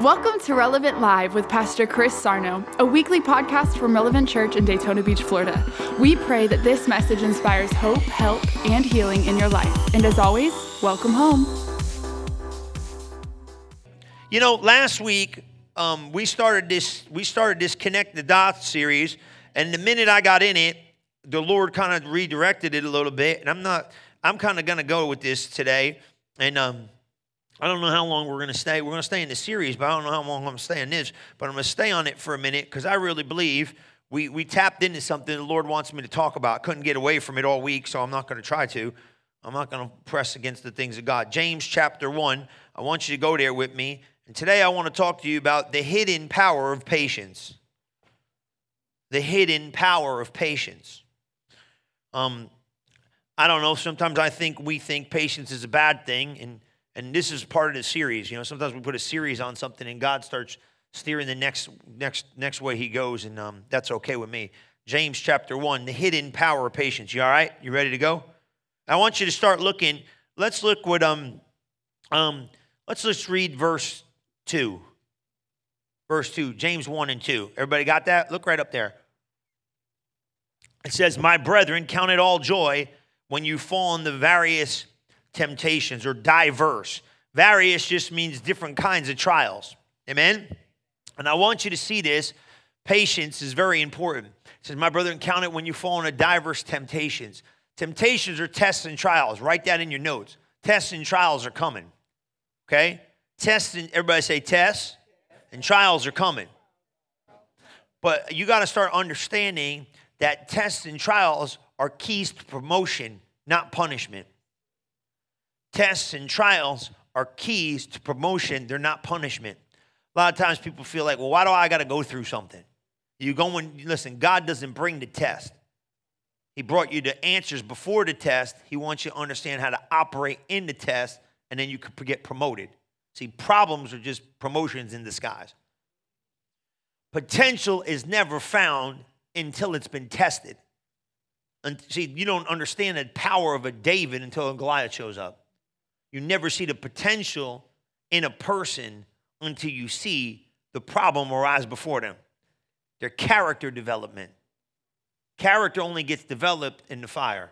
Welcome to Relevant Live with Pastor Chris Sarno, a weekly podcast from Relevant Church in Daytona Beach, Florida. We pray that this message inspires hope, help, and healing in your life. And as always, welcome home. You know, last week um, we started this we started this connect the dots series, and the minute I got in it, the Lord kind of redirected it a little bit, and I'm not I'm kind of going to go with this today, and um, I don't know how long we're going to stay. We're going to stay in the series, but I don't know how long I'm going to stay on this. But I'm going to stay on it for a minute because I really believe we, we tapped into something the Lord wants me to talk about. Couldn't get away from it all week, so I'm not going to try to. I'm not going to press against the things of God. James chapter 1, I want you to go there with me. And today I want to talk to you about the hidden power of patience. The hidden power of patience. Um, I don't know. Sometimes I think we think patience is a bad thing, and and this is part of the series. You know, sometimes we put a series on something and God starts steering the next next next way he goes, and um, that's okay with me. James chapter one, the hidden power of patience. You all right? You ready to go? I want you to start looking. Let's look what um um let's just read verse two. Verse two, James one and two. Everybody got that? Look right up there. It says, "My brethren, count it all joy when you fall in the various." Temptations or diverse. Various just means different kinds of trials. Amen? And I want you to see this. Patience is very important. It says, My brother, count it when you fall into diverse temptations. Temptations are tests and trials. Write that in your notes. Tests and trials are coming. Okay? Tests and everybody say tests and trials are coming. But you got to start understanding that tests and trials are keys to promotion, not punishment. Tests and trials are keys to promotion, they're not punishment. A lot of times people feel like, well, why do I got to go through something? You go and listen, God doesn't bring the test. He brought you the answers before the test. He wants you to understand how to operate in the test, and then you can get promoted. See, problems are just promotions in disguise. Potential is never found until it's been tested. And see, you don't understand the power of a David until a Goliath shows up. You never see the potential in a person until you see the problem arise before them. Their character development. Character only gets developed in the fire.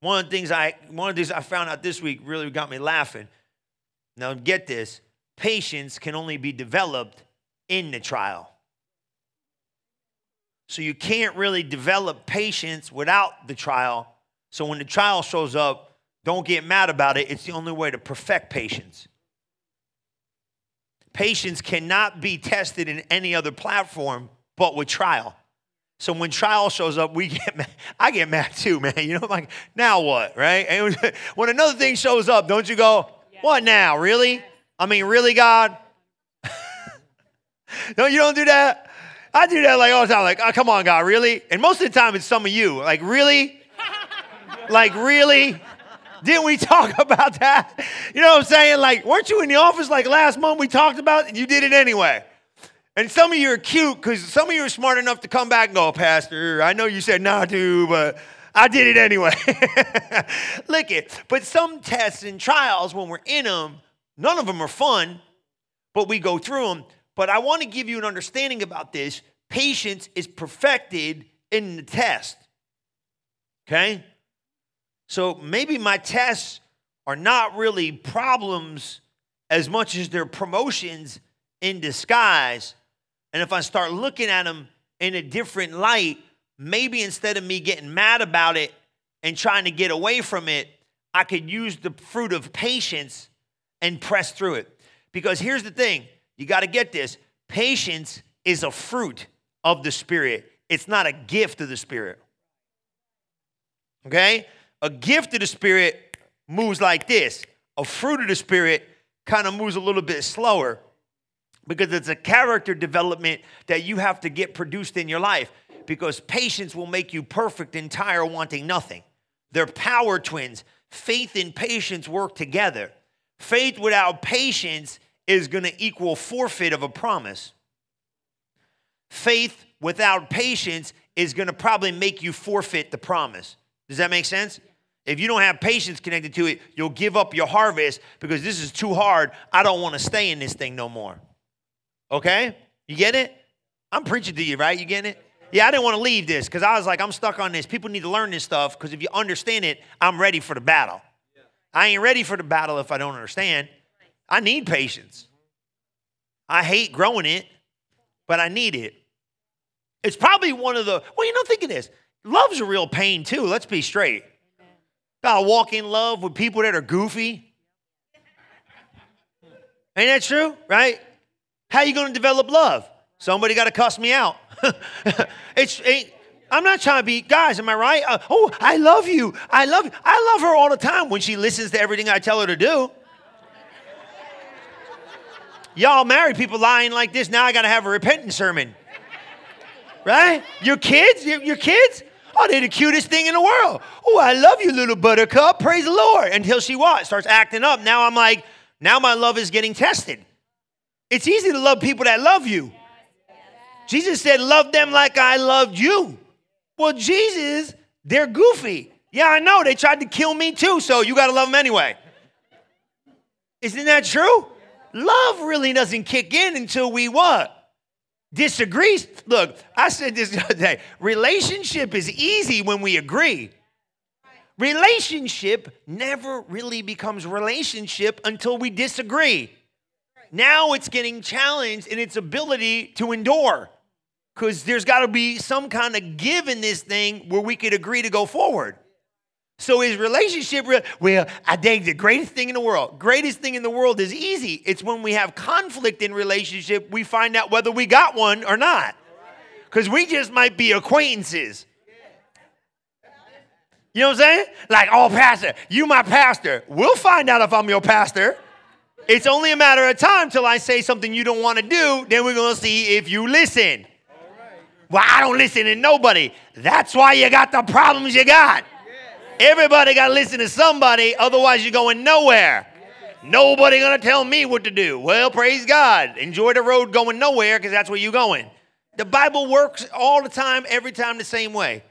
One of the things I one of the things I found out this week really got me laughing. Now get this, patience can only be developed in the trial. So you can't really develop patience without the trial. So when the trial shows up, don't get mad about it. It's the only way to perfect patience. Patience cannot be tested in any other platform but with trial. So when trial shows up, we get mad. I get mad too, man. You know, I'm like, now what, right? And when another thing shows up, don't you go, what now? Really? I mean, really, God? no, you don't do that. I do that like all the time. Like, oh, come on, God, really? And most of the time, it's some of you. Like, really? like, really? Didn't we talk about that? You know what I'm saying? Like, weren't you in the office like last month we talked about it and you did it anyway? And some of you are cute because some of you are smart enough to come back and go, Pastor, I know you said not to, but I did it anyway. Lick it. But some tests and trials, when we're in them, none of them are fun, but we go through them. But I want to give you an understanding about this. Patience is perfected in the test. Okay? So maybe my tests are not really problems as much as they're promotions in disguise. And if I start looking at them in a different light, maybe instead of me getting mad about it and trying to get away from it, I could use the fruit of patience and press through it. Because here's the thing you got to get this patience is a fruit of the Spirit, it's not a gift of the Spirit. Okay? A gift of the Spirit moves like this. A fruit of the Spirit kind of moves a little bit slower because it's a character development that you have to get produced in your life because patience will make you perfect, entire, wanting nothing. They're power twins. Faith and patience work together. Faith without patience is going to equal forfeit of a promise. Faith without patience is going to probably make you forfeit the promise. Does that make sense? If you don't have patience connected to it, you'll give up your harvest because this is too hard. I don't want to stay in this thing no more. Okay? You get it? I'm preaching to you, right? You getting it? Yeah, I didn't want to leave this because I was like, I'm stuck on this. People need to learn this stuff because if you understand it, I'm ready for the battle. I ain't ready for the battle if I don't understand. I need patience. I hate growing it, but I need it. It's probably one of the, well, you know, think of this. Love's a real pain too. Let's be straight. Gotta walk in love with people that are goofy. Ain't that true? Right? How you gonna develop love? Somebody gotta cuss me out. it's it, I'm not trying to be, guys, am I right? Uh, oh, I love you. I love. I love her all the time when she listens to everything I tell her to do. Y'all married people lying like this. Now I got to have a repentance sermon. Right? Your kids? Your, your kids? Oh, they're the cutest thing in the world. Oh, I love you, little buttercup. Praise the Lord. Until she what? Starts acting up. Now I'm like, now my love is getting tested. It's easy to love people that love you. Jesus said, Love them like I loved you. Well, Jesus, they're goofy. Yeah, I know. They tried to kill me too, so you got to love them anyway. Isn't that true? Love really doesn't kick in until we what? Disagrees. Look, I said this the other day relationship is easy when we agree. Relationship never really becomes relationship until we disagree. Now it's getting challenged in its ability to endure because there's got to be some kind of give in this thing where we could agree to go forward. So his relationship, well, I think the greatest thing in the world, greatest thing in the world is easy. It's when we have conflict in relationship, we find out whether we got one or not. Because we just might be acquaintances. You know what I'm saying? Like, oh, pastor, you my pastor. We'll find out if I'm your pastor. It's only a matter of time till I say something you don't want to do. Then we're going to see if you listen. Well, I don't listen to nobody. That's why you got the problems you got. Everybody got to listen to somebody, otherwise you're going nowhere. Nobody gonna tell me what to do. Well, praise God. Enjoy the road going nowhere because that's where you're going. The Bible works all the time, every time the same way.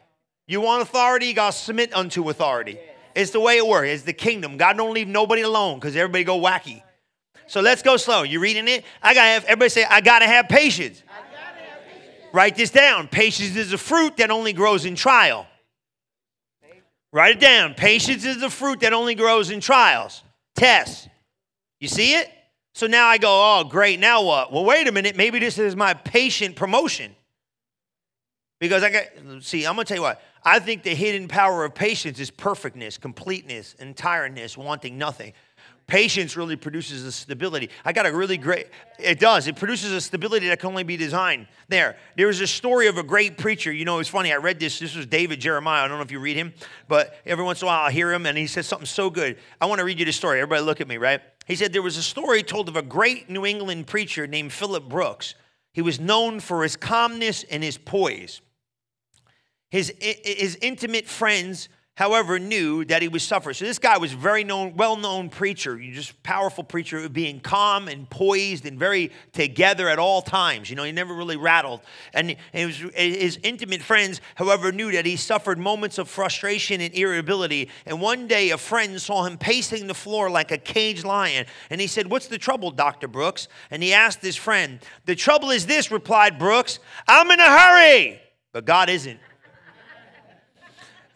You want authority, gotta submit unto authority. It's the way it works. It's the kingdom. God don't leave nobody alone because everybody go wacky. So let's go slow. You reading it? I gotta have everybody say, I gotta have patience. I Gotta have patience. Write this down. Patience is a fruit that only grows in trial. Write it down. Patience is the fruit that only grows in trials, tests. You see it? So now I go, oh, great. Now what? Well, wait a minute. Maybe this is my patient promotion. Because I got, see, I'm going to tell you what. I think the hidden power of patience is perfectness, completeness, entireness, wanting nothing. Patience really produces a stability. I got a really great, it does. It produces a stability that can only be designed. There, there was a story of a great preacher. You know, it's funny. I read this. This was David Jeremiah. I don't know if you read him, but every once in a while I hear him and he says something so good. I want to read you the story. Everybody look at me, right? He said there was a story told of a great New England preacher named Philip Brooks. He was known for his calmness and his poise. His, his intimate friends however, knew that he was suffering. So this guy was very known, well-known preacher, just powerful preacher, being calm and poised and very together at all times. You know, he never really rattled. And his intimate friends, however, knew that he suffered moments of frustration and irritability. And one day, a friend saw him pacing the floor like a caged lion. And he said, "What's the trouble, Doctor Brooks?" And he asked his friend. "The trouble is this," replied Brooks. "I'm in a hurry." But God isn't.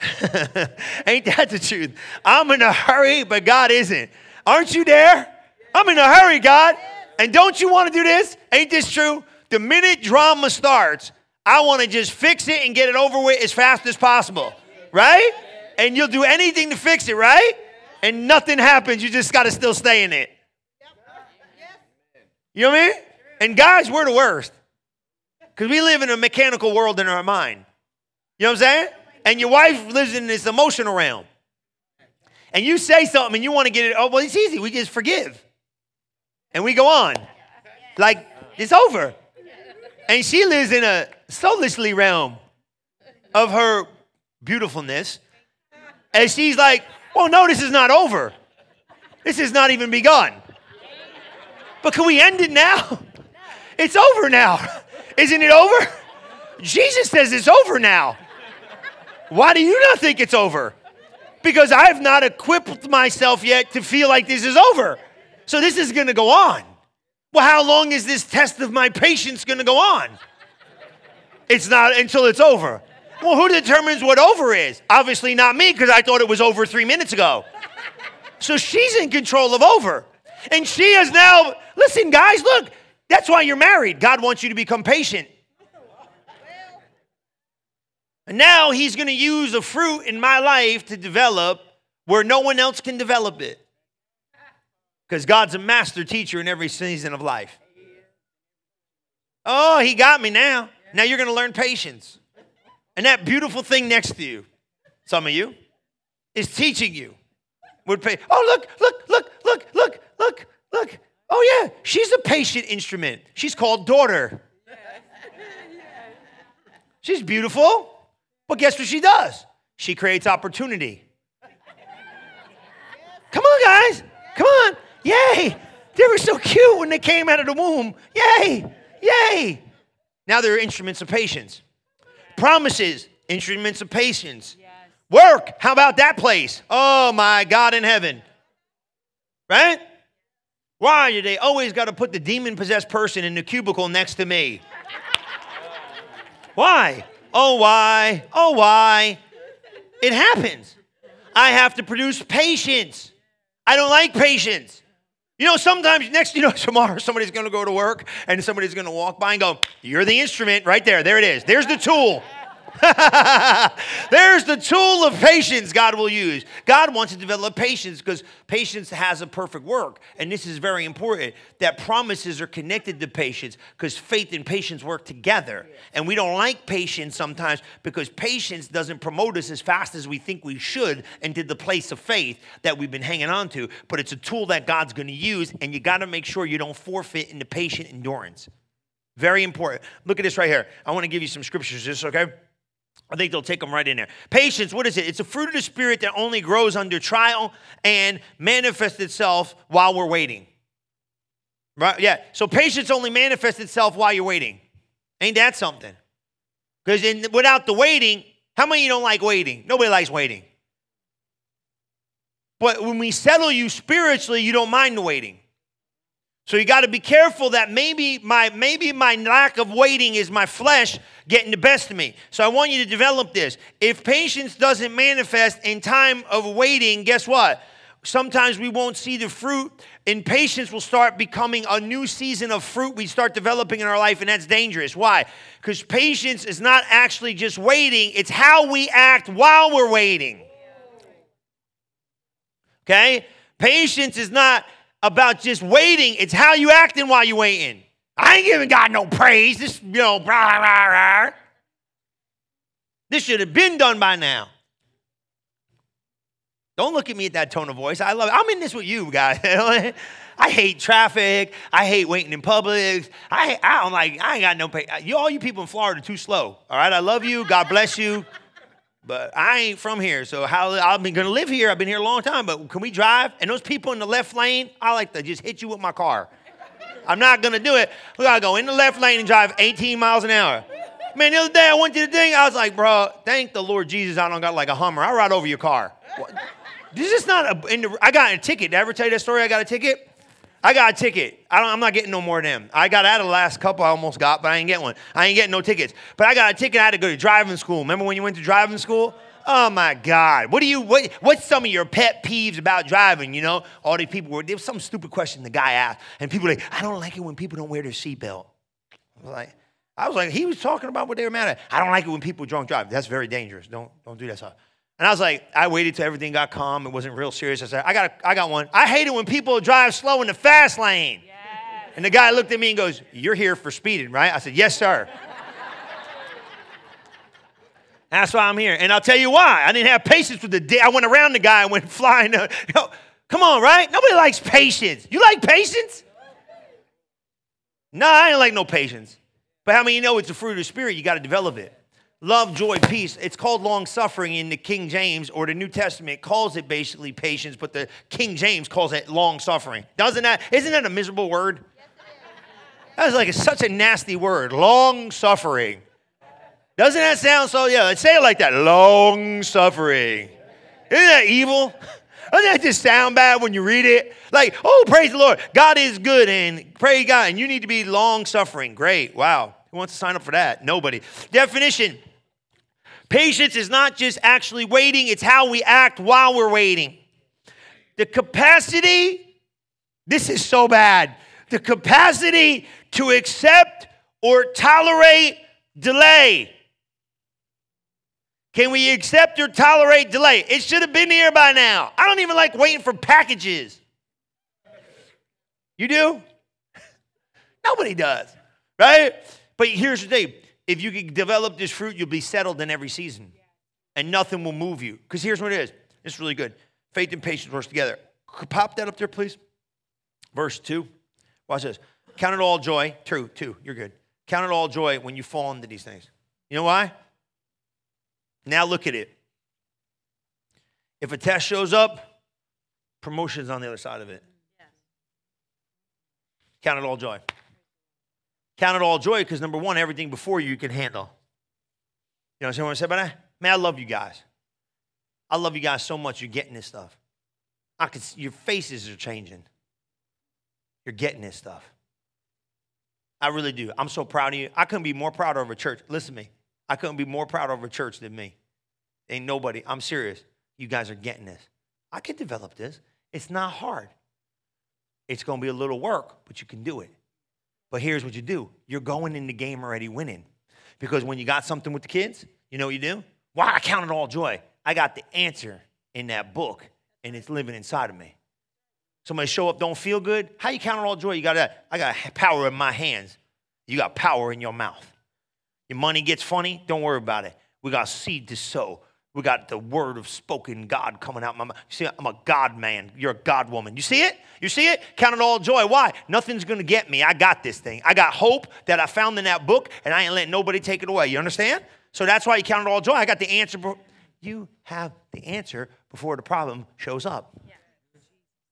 Ain't that the truth? I'm in a hurry, but God isn't. Aren't you there? I'm in a hurry, God. And don't you want to do this? Ain't this true? The minute drama starts, I want to just fix it and get it over with as fast as possible. Right? And you'll do anything to fix it, right? And nothing happens. You just got to still stay in it. You know what I mean? And guys, we're the worst. Because we live in a mechanical world in our mind. You know what I'm saying? And your wife lives in this emotional realm. And you say something and you want to get it, oh, well, it's easy. We just forgive. And we go on. Like, it's over. And she lives in a soulishly realm of her beautifulness. And she's like, well, no, this is not over. This has not even begun. But can we end it now? It's over now. Isn't it over? Jesus says it's over now. Why do you not think it's over? Because I have not equipped myself yet to feel like this is over. So this is going to go on. Well, how long is this test of my patience going to go on? It's not until it's over. Well, who determines what over is? Obviously not me because I thought it was over three minutes ago. So she's in control of over. And she is now, listen, guys, look, that's why you're married. God wants you to become patient. And now he's going to use a fruit in my life to develop where no one else can develop it. Because God's a master teacher in every season of life. Oh, he got me now. Now you're going to learn patience. And that beautiful thing next to you, some of you, is teaching you. Would pay. Oh, look, look, look, look, look, look, look. Oh, yeah, she's a patient instrument. She's called daughter. She's beautiful. But guess what she does? She creates opportunity. Come on, guys. Come on. Yay. They were so cute when they came out of the womb. Yay. Yay. Now they're instruments of patience. Promises, instruments of patience. Work, how about that place? Oh my God in heaven. Right? Why do they always got to put the demon possessed person in the cubicle next to me? Why? Oh, why? Oh, why? It happens. I have to produce patience. I don't like patience. You know, sometimes next, you know, tomorrow somebody's going to go to work and somebody's going to walk by and go, You're the instrument right there. There it is. There's the tool. There's the tool of patience God will use. God wants to develop patience because patience has a perfect work. And this is very important that promises are connected to patience because faith and patience work together. And we don't like patience sometimes because patience doesn't promote us as fast as we think we should into the place of faith that we've been hanging on to. But it's a tool that God's going to use, and you got to make sure you don't forfeit into patient endurance. Very important. Look at this right here. I want to give you some scriptures, just okay? I think they'll take them right in there. Patience, what is it? It's a fruit of the Spirit that only grows under trial and manifests itself while we're waiting. Right? Yeah. So patience only manifests itself while you're waiting. Ain't that something? Because without the waiting, how many you don't like waiting? Nobody likes waiting. But when we settle you spiritually, you don't mind the waiting. So you got to be careful that maybe my maybe my lack of waiting is my flesh getting the best of me. So I want you to develop this. If patience doesn't manifest in time of waiting, guess what? Sometimes we won't see the fruit. And patience will start becoming a new season of fruit we start developing in our life, and that's dangerous. Why? Because patience is not actually just waiting, it's how we act while we're waiting. Okay? Patience is not about just waiting, it's how you acting while you're waiting. I ain't giving God no praise. This, you know, rah, rah, rah. This should have been done by now. Don't look at me at that tone of voice. I love it. I'm in this with you, guys. I hate traffic. I hate waiting in public. I, I don't like, I ain't got no pay. You, all you people in Florida too slow. All right, I love you. God bless you. But I ain't from here, so how I've been gonna live here. I've been here a long time, but can we drive? And those people in the left lane, I like to just hit you with my car. I'm not gonna do it. We gotta go in the left lane and drive 18 miles an hour. Man, the other day I went to the thing, I was like, bro, thank the Lord Jesus I don't got like a Hummer. I ride over your car. What? This is not a, in the, I got a ticket. Did I ever tell you that story? I got a ticket? I got a ticket. I am not getting no more of them. I got out of the last couple I almost got, but I ain't getting one. I ain't getting no tickets. But I got a ticket. I had to go to driving school. Remember when you went to driving school? Oh my God. What do you what what's some of your pet peeves about driving? You know, all these people were there was some stupid question the guy asked, and people like, I don't like it when people don't wear their seatbelt. I was like, I was like, he was talking about what they were mad at. I don't like it when people drunk drive. That's very dangerous. Don't don't do that stuff. And I was like, I waited till everything got calm. It wasn't real serious. I said, I got, a, I got one. I hate it when people drive slow in the fast lane. Yes. And the guy looked at me and goes, You're here for speeding, right? I said, Yes, sir. That's why I'm here. And I'll tell you why. I didn't have patience with the day. I went around the guy and went flying. Come on, right? Nobody likes patience. You like patience? No, I ain't like no patience. But how many you know it's a fruit of the Spirit? You got to develop it love, joy, peace. It's called long suffering in the King James or the New Testament calls it basically patience, but the King James calls it long suffering. Doesn't that, isn't that a miserable word? That is like a, such a nasty word, long suffering. Doesn't that sound so? Yeah, let's say it like that long suffering. Isn't that evil? Doesn't that just sound bad when you read it? Like, oh, praise the Lord. God is good and pray God. And you need to be long suffering. Great. Wow. Who wants to sign up for that? Nobody. Definition Patience is not just actually waiting, it's how we act while we're waiting. The capacity, this is so bad, the capacity to accept or tolerate delay. Can we accept or tolerate delay? It should have been here by now. I don't even like waiting for packages. You do? Nobody does, right? But here's the thing if you can develop this fruit, you'll be settled in every season and nothing will move you. Because here's what it is it's really good. Faith and patience works together. Pop that up there, please. Verse 2. Watch this. Count it all joy. True, two. You're good. Count it all joy when you fall into these things. You know why? Now look at it. If a test shows up, promotion's on the other side of it. Count it all joy. Count it all joy because number one, everything before you you can handle. You know what I'm saying? But I, man, I love you guys. I love you guys so much. You're getting this stuff. I can see, your faces are changing. You're getting this stuff. I really do. I'm so proud of you. I couldn't be more proud of a church. Listen to me. I couldn't be more proud of a church than me. Ain't nobody. I'm serious. You guys are getting this. I can develop this. It's not hard. It's going to be a little work, but you can do it. But here's what you do you're going in the game already winning. Because when you got something with the kids, you know what you do? Why I count it all joy. I got the answer in that book, and it's living inside of me. Somebody show up, don't feel good. How you count it all joy? You got that. I got power in my hands. You got power in your mouth. Your money gets funny, don't worry about it. We got seed to sow. We got the word of spoken God coming out my mouth. You see, I'm a God man. You're a God woman. You see it? You see it? Count it all joy. Why? Nothing's going to get me. I got this thing. I got hope that I found in that book, and I ain't letting nobody take it away. You understand? So that's why you count it all joy. I got the answer. You have the answer before the problem shows up.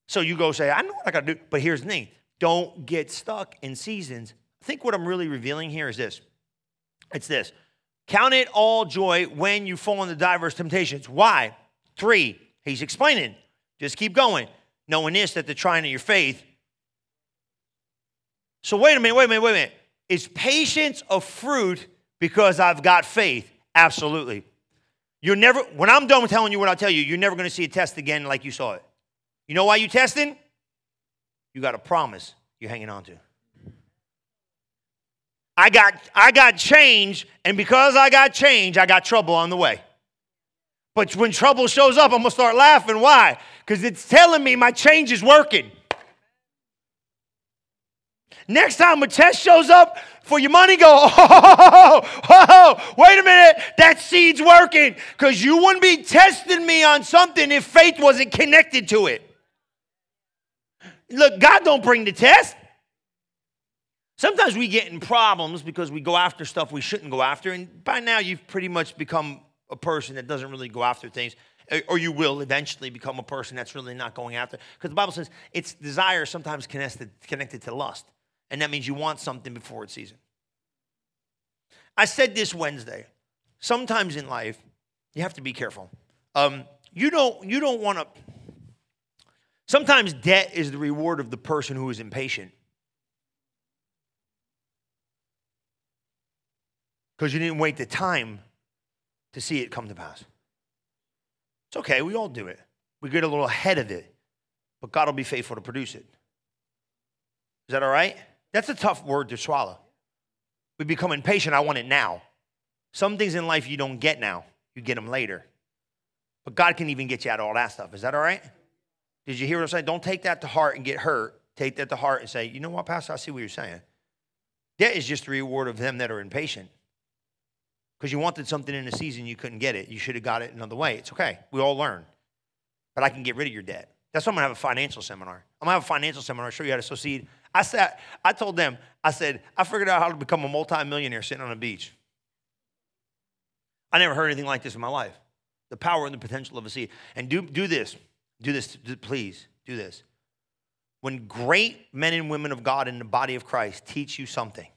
So you go say, I know what I got to do. But here's the thing don't get stuck in seasons. I think what I'm really revealing here is this it's this count it all joy when you fall into diverse temptations. Why? Three, he's explaining. Just keep going. Knowing this, that the trying of your faith. So wait a minute, wait a minute, wait a minute. Is patience a fruit because I've got faith? Absolutely. You're never, when I'm done telling you what I tell you, you're never going to see a test again like you saw it. You know why you testing? You got a promise you're hanging on to. I got, I got change, and because I got change, I got trouble on the way. But when trouble shows up, I'm gonna start laughing. Why? Because it's telling me my change is working. Next time a test shows up for your money, go, oh, oh, oh, wait a minute, that seed's working. Because you wouldn't be testing me on something if faith wasn't connected to it. Look, God don't bring the test. Sometimes we get in problems because we go after stuff we shouldn't go after. And by now, you've pretty much become a person that doesn't really go after things. Or you will eventually become a person that's really not going after. Because the Bible says it's desire sometimes connected, connected to lust. And that means you want something before it's season. I said this Wednesday. Sometimes in life, you have to be careful. Um, you don't, you don't want to. Sometimes debt is the reward of the person who is impatient. Because you didn't wait the time to see it come to pass. It's okay, we all do it. We get a little ahead of it, but God will be faithful to produce it. Is that all right? That's a tough word to swallow. We become impatient. I want it now. Some things in life you don't get now, you get them later. But God can even get you out of all that stuff. Is that all right? Did you hear what I'm saying? Don't take that to heart and get hurt. Take that to heart and say, you know what, Pastor, I see what you're saying. That is just the reward of them that are impatient because you wanted something in a season you couldn't get it. You should have got it another way. It's okay. We all learn. But I can get rid of your debt. That's why I'm gonna have a financial seminar. I'm gonna have a financial seminar, show you how to succeed. I said, I told them, I said, I figured out how to become a multimillionaire sitting on a beach. I never heard anything like this in my life. The power and the potential of a seed. And do, do this. Do this, please. Do this. When great men and women of God in the body of Christ teach you something,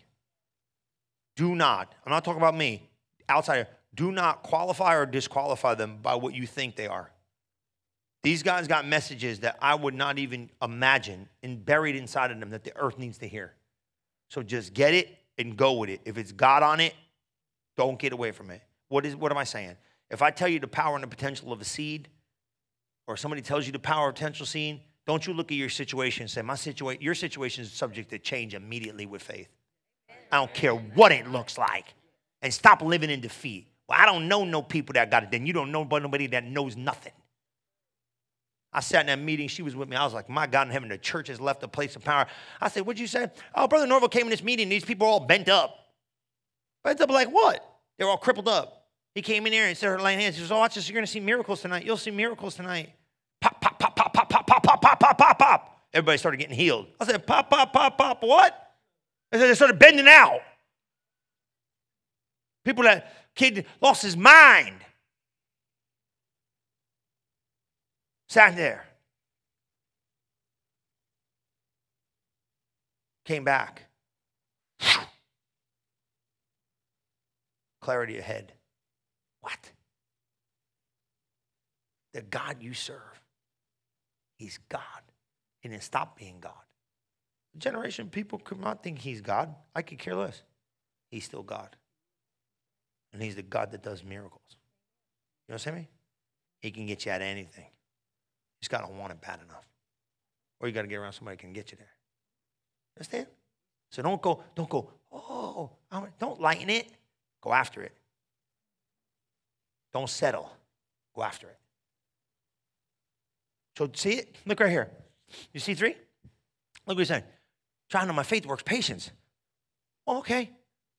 do not, I'm not talking about me, outsider, do not qualify or disqualify them by what you think they are. These guys got messages that I would not even imagine and buried inside of them that the earth needs to hear. So just get it and go with it. If it's God on it, don't get away from it. What is what am I saying? If I tell you the power and the potential of a seed, or somebody tells you the power potential seed, don't you look at your situation and say, My situation, your situation is subject to change immediately with faith. I don't care what it looks like. And stop living in defeat. Well, I don't know no people that got it. Then you don't know nobody that knows nothing. I sat in that meeting. She was with me. I was like, my God in heaven, the church has left a place of power. I said, what'd you say? Oh, Brother Norvel came in this meeting. These people are all bent up. Bent up like what? They're all crippled up. He came in there and started laying hands. He says, oh, watch this. You're going to see miracles tonight. You'll see miracles tonight. Pop, pop, pop, pop, pop, pop, pop, pop, pop, pop, pop. Everybody started getting healed. I said, pop, pop, pop, pop, what? I said, they started bending out. People that kid lost his mind. Sat there. Came back. Clarity ahead. What? The God you serve, He's God. He didn't stop being God. The generation people could not think He's God. I could care less. He's still God. And He's the God that does miracles. You I'm saying? He can get you out of anything. You just got to want it bad enough. Or you got to get around somebody can get you there. Understand? So don't go, don't go, oh, don't lighten it. Go after it. Don't settle. Go after it. So see it? Look right here. You see three? Look what he's saying. Trying on my faith works patience. Oh, okay.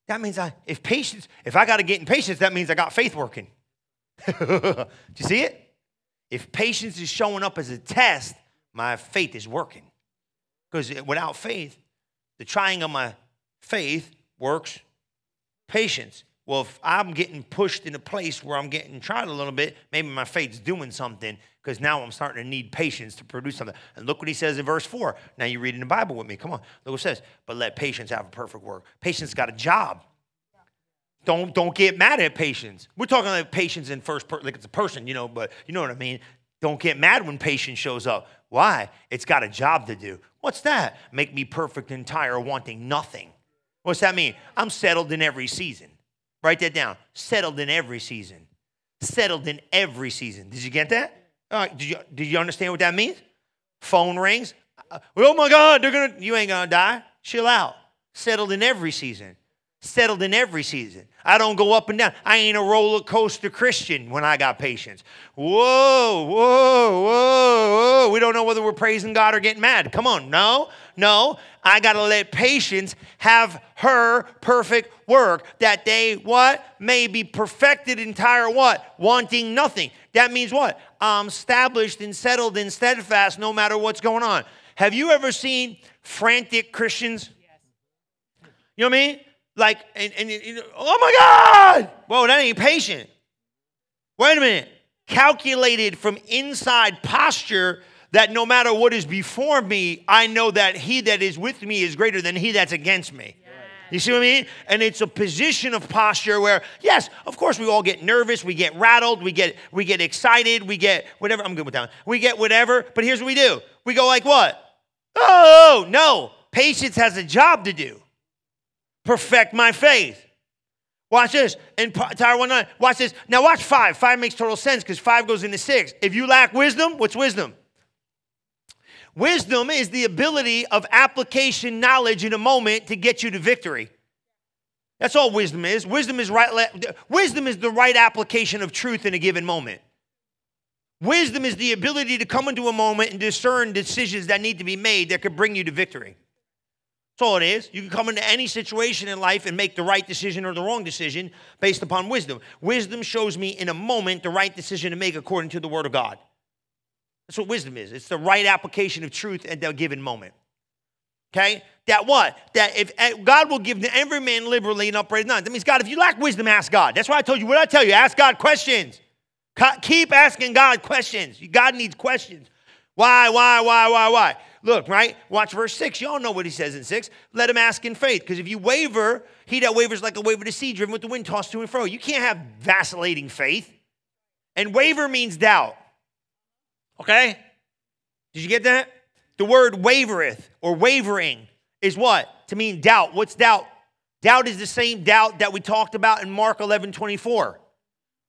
That means I, if patience, if I got to get in patience, that means I got faith working. Do you see it? If patience is showing up as a test, my faith is working. Because without faith, the trying of my faith works patience. Well, if I'm getting pushed in a place where I'm getting tried a little bit, maybe my faith's doing something because now I'm starting to need patience to produce something. And look what he says in verse 4. Now you're reading the Bible with me. Come on. Look what it says. But let patience have a perfect work. Patience got a job. Don't, don't get mad at patience. We're talking like patience in first person, like it's a person, you know, but you know what I mean. Don't get mad when patience shows up. Why? It's got a job to do. What's that? Make me perfect, entire, wanting nothing. What's that mean? I'm settled in every season. Write that down. Settled in every season. Settled in every season. Did you get that? Right. Did you, did you understand what that means? Phone rings. Uh, oh my God, they're gonna. You ain't gonna die. Chill out. Settled in every season settled in every season. I don't go up and down. I ain't a roller coaster Christian when I got patience. Whoa, whoa, whoa, whoa. We don't know whether we're praising God or getting mad. Come on. No, no. I got to let patience have her perfect work that they what? May be perfected entire what? Wanting nothing. That means what? I'm established and settled and steadfast no matter what's going on. Have you ever seen frantic Christians? You know what I mean? Like, and, and, oh my God! Whoa, that ain't patient. Wait a minute. Calculated from inside posture that no matter what is before me, I know that he that is with me is greater than he that's against me. You see what I mean? And it's a position of posture where, yes, of course, we all get nervous, we get rattled, we get we get excited, we get whatever. I'm good with that. We get whatever, but here's what we do: we go like what? Oh no! Patience has a job to do perfect my faith. Watch this. In Tyre 1 9. Watch this. Now watch 5. 5 makes total sense because 5 goes into 6. If you lack wisdom, what's wisdom? Wisdom is the ability of application knowledge in a moment to get you to victory. That's all wisdom is. Wisdom is right wisdom is the right application of truth in a given moment. Wisdom is the ability to come into a moment and discern decisions that need to be made that could bring you to victory. That's all it is. You can come into any situation in life and make the right decision or the wrong decision based upon wisdom. Wisdom shows me in a moment the right decision to make according to the Word of God. That's what wisdom is. It's the right application of truth at that given moment. Okay? That what? That if eh, God will give to every man liberally and upright none. That means, God, if you lack wisdom, ask God. That's why I told you. What I tell you? Ask God questions. Keep asking God questions. God needs questions. Why, why, why, why, why? Look, right? Watch verse 6. Y'all know what he says in 6. Let him ask in faith. Because if you waver, he that wavers like a wave of the sea, driven with the wind, tossed to and fro. You can't have vacillating faith. And waver means doubt. Okay? Did you get that? The word wavereth or wavering is what? To mean doubt. What's doubt? Doubt is the same doubt that we talked about in Mark 11 24.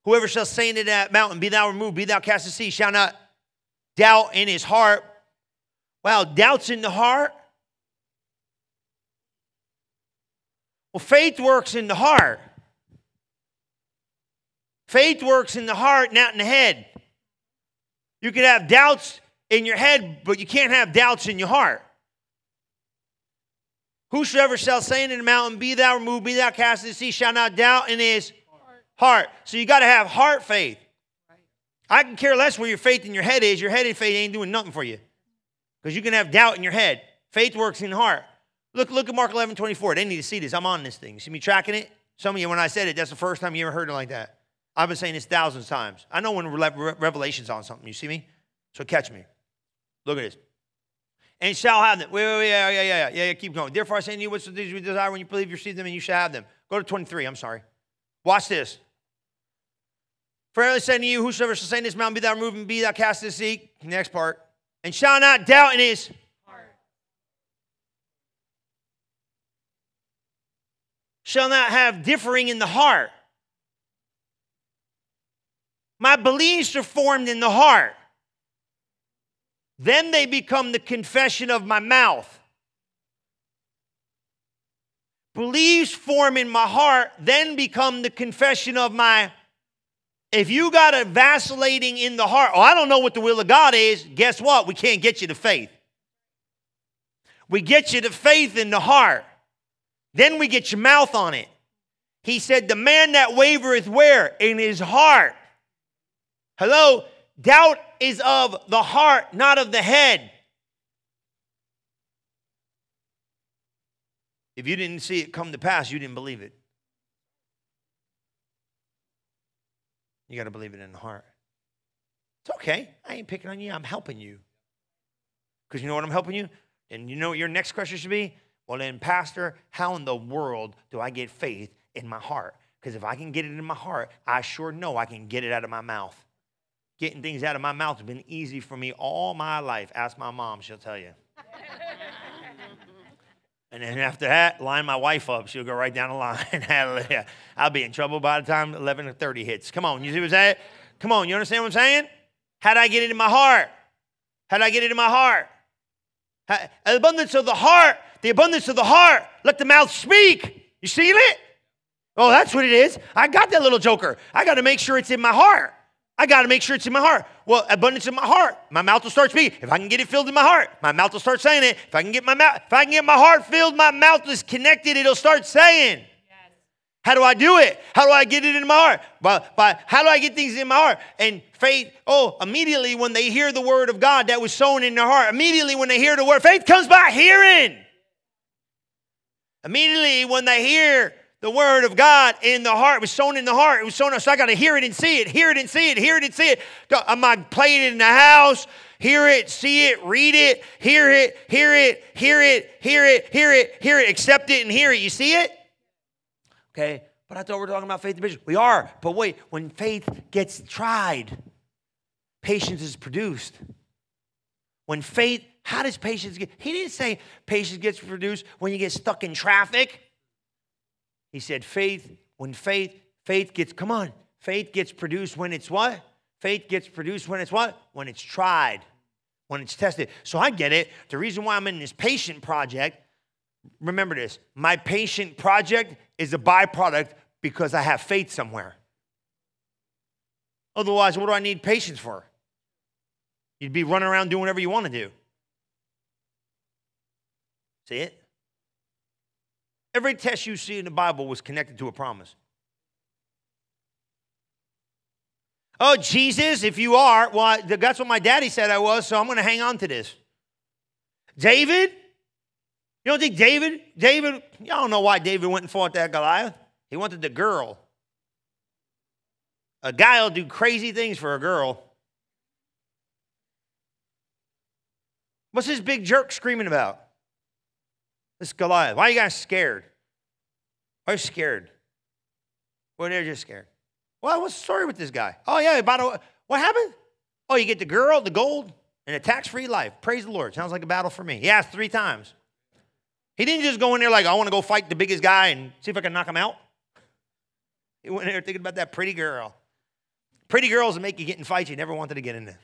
Whoever shall say into that mountain, Be thou removed, be thou cast to sea, shall not doubt in his heart. Wow, doubts in the heart. Well, faith works in the heart. Faith works in the heart, not in the head. You could have doubts in your head, but you can't have doubts in your heart. Whosoever shall say in the mountain, Be thou removed, be thou cast into the sea, shall not doubt in his heart. So you got to have heart faith. I can care less where your faith in your head is. Your head and faith ain't doing nothing for you. Because you can have doubt in your head. Faith works in the heart. Look, look at Mark 11, 24. They need to see this. I'm on this thing. You see me tracking it? Some of you, when I said it, that's the first time you ever heard it like that. I've been saying this thousands of times. I know when Revelation's on something. You see me? So catch me. Look at this. And shall have them. Wait, wait, wait, yeah, yeah, yeah, yeah, yeah, keep going. Therefore I say to you, what's the things you desire when you believe you receive them, and you shall have them. Go to 23, I'm sorry. Watch this. Verily say to you, whosoever shall say in this mountain, be thou removed and be thou cast to the sea. Next part. And shall not doubt in his heart. Shall not have differing in the heart. My beliefs are formed in the heart. Then they become the confession of my mouth. Beliefs form in my heart, then become the confession of my if you got a vacillating in the heart, oh, I don't know what the will of God is, guess what? We can't get you to faith. We get you to faith in the heart. Then we get your mouth on it. He said, The man that wavereth where? In his heart. Hello? Doubt is of the heart, not of the head. If you didn't see it come to pass, you didn't believe it. You got to believe it in the heart. It's okay. I ain't picking on you. I'm helping you. Because you know what I'm helping you? And you know what your next question should be? Well, then, Pastor, how in the world do I get faith in my heart? Because if I can get it in my heart, I sure know I can get it out of my mouth. Getting things out of my mouth has been easy for me all my life. Ask my mom, she'll tell you. And then after that, line my wife up. She'll go right down the line. Hallelujah. I'll be in trouble by the time 11 or 30 hits. Come on, you see what I'm saying? Come on, you understand what I'm saying? How did I get it in my heart? How did I get it in my heart? How, abundance of the heart, the abundance of the heart, let the mouth speak. You see it? Oh, that's what it is. I got that little joker. I got to make sure it's in my heart. I got to make sure it's in my heart. Well, abundance in my heart. My mouth will start speaking. If I can get it filled in my heart, my mouth will start saying it. If I can get my mouth, if I can get my heart filled, my mouth is connected, it'll start saying. Yes. How do I do it? How do I get it in my heart? By, by how do I get things in my heart? And faith, oh, immediately when they hear the word of God that was sown in their heart, immediately when they hear the word, faith comes by hearing. Immediately when they hear the word of God in the heart. It was sown in the heart. It was sown. So I got to hear it and see it. Hear it and see it. Hear it and see it. Am I playing it in the house? Hear it, see it, read it, hear it, hear it, hear it, hear it, hear it, hear it, accept it, and hear it. You see it? Okay, but I thought we were talking about faith and vision. We are, but wait, when faith gets tried, patience is produced. When faith, how does patience get? He didn't say patience gets produced when you get stuck in traffic. He said, faith, when faith, faith gets, come on, faith gets produced when it's what? Faith gets produced when it's what? When it's tried, when it's tested. So I get it. The reason why I'm in this patient project, remember this my patient project is a byproduct because I have faith somewhere. Otherwise, what do I need patience for? You'd be running around doing whatever you want to do. See it? Every test you see in the Bible was connected to a promise. Oh, Jesus, if you are, well, that's what my daddy said I was, so I'm going to hang on to this. David, you don't think David, David, y'all don't know why David went and fought that Goliath? He wanted the girl. A guy will do crazy things for a girl. What's this big jerk screaming about? This Goliath. Why are you guys scared? Why are you scared? Well, they're just scared. Well, what's the story with this guy? Oh, yeah, about a, what happened? Oh, you get the girl, the gold, and a tax free life. Praise the Lord. Sounds like a battle for me. He asked three times. He didn't just go in there like, I want to go fight the biggest guy and see if I can knock him out. He went in there thinking about that pretty girl. Pretty girls make you get in fights you never wanted to get in there.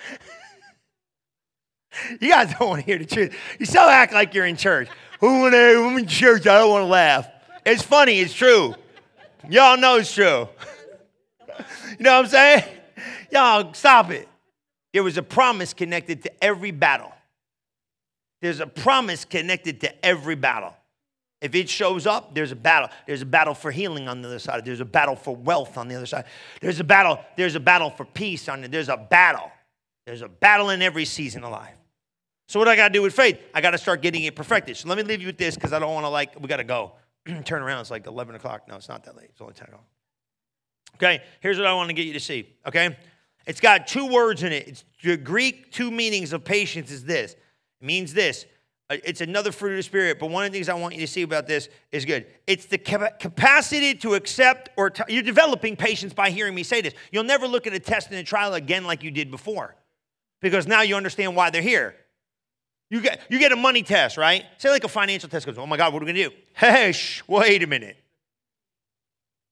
you guys don't want to hear the truth. You still act like you're in church. Who I'm in church, I don't want to laugh. It's funny, it's true. Y'all know it's true. you know what I'm saying? Y'all, stop it. There was a promise connected to every battle. There's a promise connected to every battle. If it shows up, there's a battle. There's a battle for healing on the other side. There's a battle for wealth on the other side. There's a battle. There's a battle for peace on it. There's a battle. There's a battle in every season of life. So what I got to do with faith? I got to start getting it perfected. So let me leave you with this because I don't want to like. We got to go. Turn around. It's like 11 o'clock. No, it's not that late. It's only 10 o'clock. Okay. Here's what I want to get you to see. Okay. It's got two words in it. It's the Greek two meanings of patience is this. It means this uh, it's another fruit of the Spirit, but one of the things I want you to see about this is good. It's the capacity to accept, or t- you're developing patience by hearing me say this. You'll never look at a test and a trial again like you did before because now you understand why they're here. You get, you get a money test, right? Say like a financial test goes, oh my God, what are we gonna do? Hey, shh, wait a minute.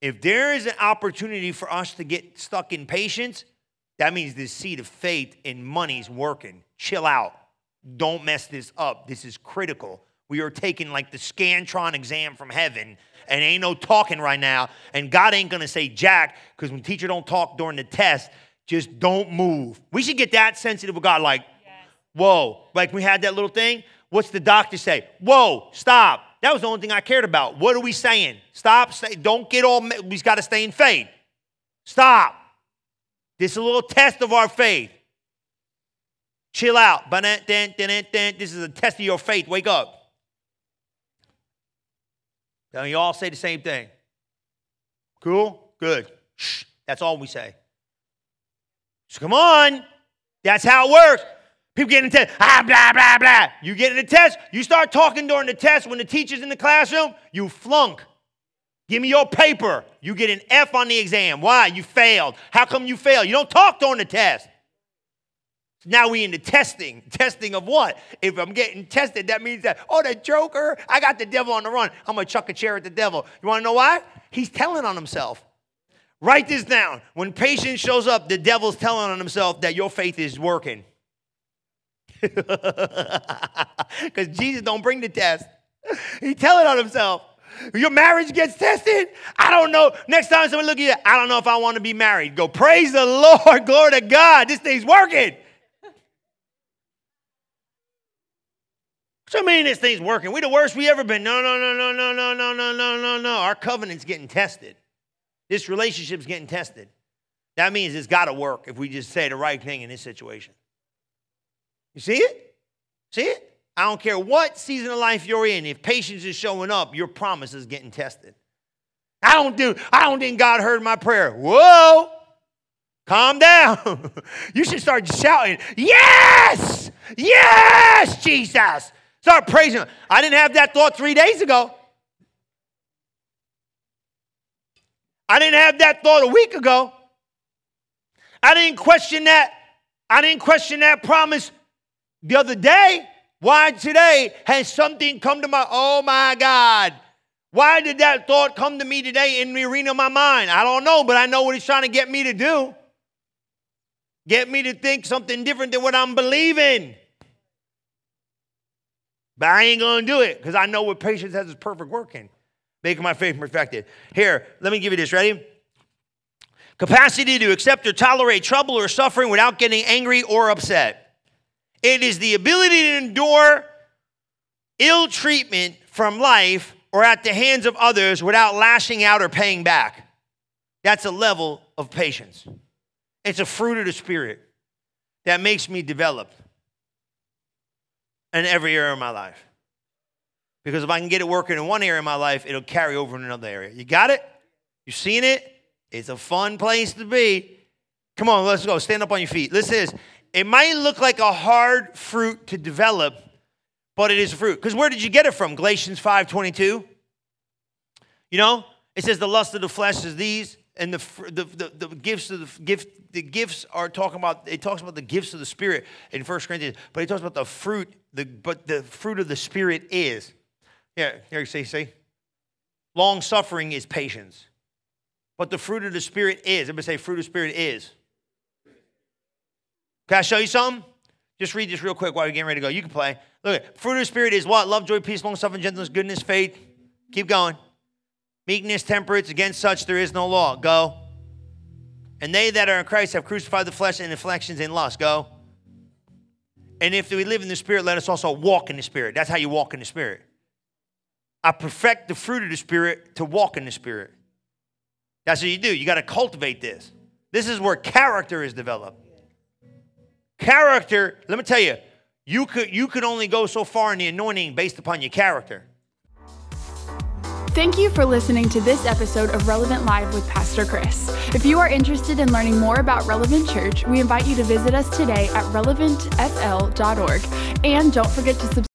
If there is an opportunity for us to get stuck in patience, that means the seed of faith in money's working. Chill out. Don't mess this up. This is critical. We are taking like the Scantron exam from heaven, and ain't no talking right now. And God ain't gonna say jack, because when teacher don't talk during the test, just don't move. We should get that sensitive with God, like. Whoa, like we had that little thing. What's the doctor say? Whoa, stop. That was the only thing I cared about. What are we saying? Stop. Say, don't get all. We've got to stay in faith. Stop. This is a little test of our faith. Chill out. This is a test of your faith. Wake up. Now you all say the same thing. Cool? Good. Shh. That's all we say. So come on. That's how it works. People get in the test, ah, blah, blah, blah. You get in the test, you start talking during the test when the teacher's in the classroom, you flunk. Give me your paper. You get an F on the exam. Why? You failed. How come you failed? You don't talk during the test. Now we into testing. Testing of what? If I'm getting tested, that means that, oh, the joker, I got the devil on the run. I'm going to chuck a chair at the devil. You want to know why? He's telling on himself. Write this down. When patience shows up, the devil's telling on himself that your faith is working. Because Jesus don't bring the test. He's telling on himself. Your marriage gets tested. I don't know. Next time someone look at you, I don't know if I want to be married. Go, praise the Lord, glory to God. This thing's working. So I mean this thing's working. We the worst we ever been. No, no, no, no, no, no, no, no, no, no, no. Our covenant's getting tested. This relationship's getting tested. That means it's got to work if we just say the right thing in this situation. You see it? See it? I don't care what season of life you're in. If patience is showing up, your promise is getting tested. I don't do, I don't think God heard my prayer. Whoa! Calm down. you should start shouting, Yes! Yes, Jesus! Start praising. I didn't have that thought three days ago. I didn't have that thought a week ago. I didn't question that. I didn't question that promise the other day. Why today has something come to my, oh my God. Why did that thought come to me today in the arena of my mind? I don't know, but I know what he's trying to get me to do. Get me to think something different than what I'm believing. But I ain't to do it because I know what patience has its perfect working, making my faith perfected. Here, let me give you this. Ready? Capacity to accept or tolerate trouble or suffering without getting angry or upset. It is the ability to endure ill treatment from life or at the hands of others without lashing out or paying back. That's a level of patience. It's a fruit of the Spirit that makes me develop in every area of my life. Because if I can get it working in one area of my life, it'll carry over in another area. You got it? You seen it? It's a fun place to be. Come on, let's go. Stand up on your feet. Listen to this. It might look like a hard fruit to develop, but it is a fruit. Because where did you get it from? Galatians 5 22. You know, it says the lust of the flesh is these and the, the, the, the gifts of the gift the gifts are talking about it talks about the gifts of the spirit in First corinthians but he talks about the fruit the but the fruit of the spirit is yeah here you say say long suffering is patience but the fruit of the spirit is everybody say fruit of the spirit is can i show you something just read this real quick while you're getting ready to go you can play look fruit of the spirit is what love joy peace long suffering gentleness goodness faith keep going meekness, temperance, against such there is no law. Go. And they that are in Christ have crucified the flesh and afflictions and lust. Go. And if we live in the Spirit, let us also walk in the Spirit. That's how you walk in the Spirit. I perfect the fruit of the Spirit to walk in the Spirit. That's what you do. You got to cultivate this. This is where character is developed. Character, let me tell you, you could, you could only go so far in the anointing based upon your character. Thank you for listening to this episode of Relevant Live with Pastor Chris. If you are interested in learning more about Relevant Church, we invite you to visit us today at relevantfl.org. And don't forget to subscribe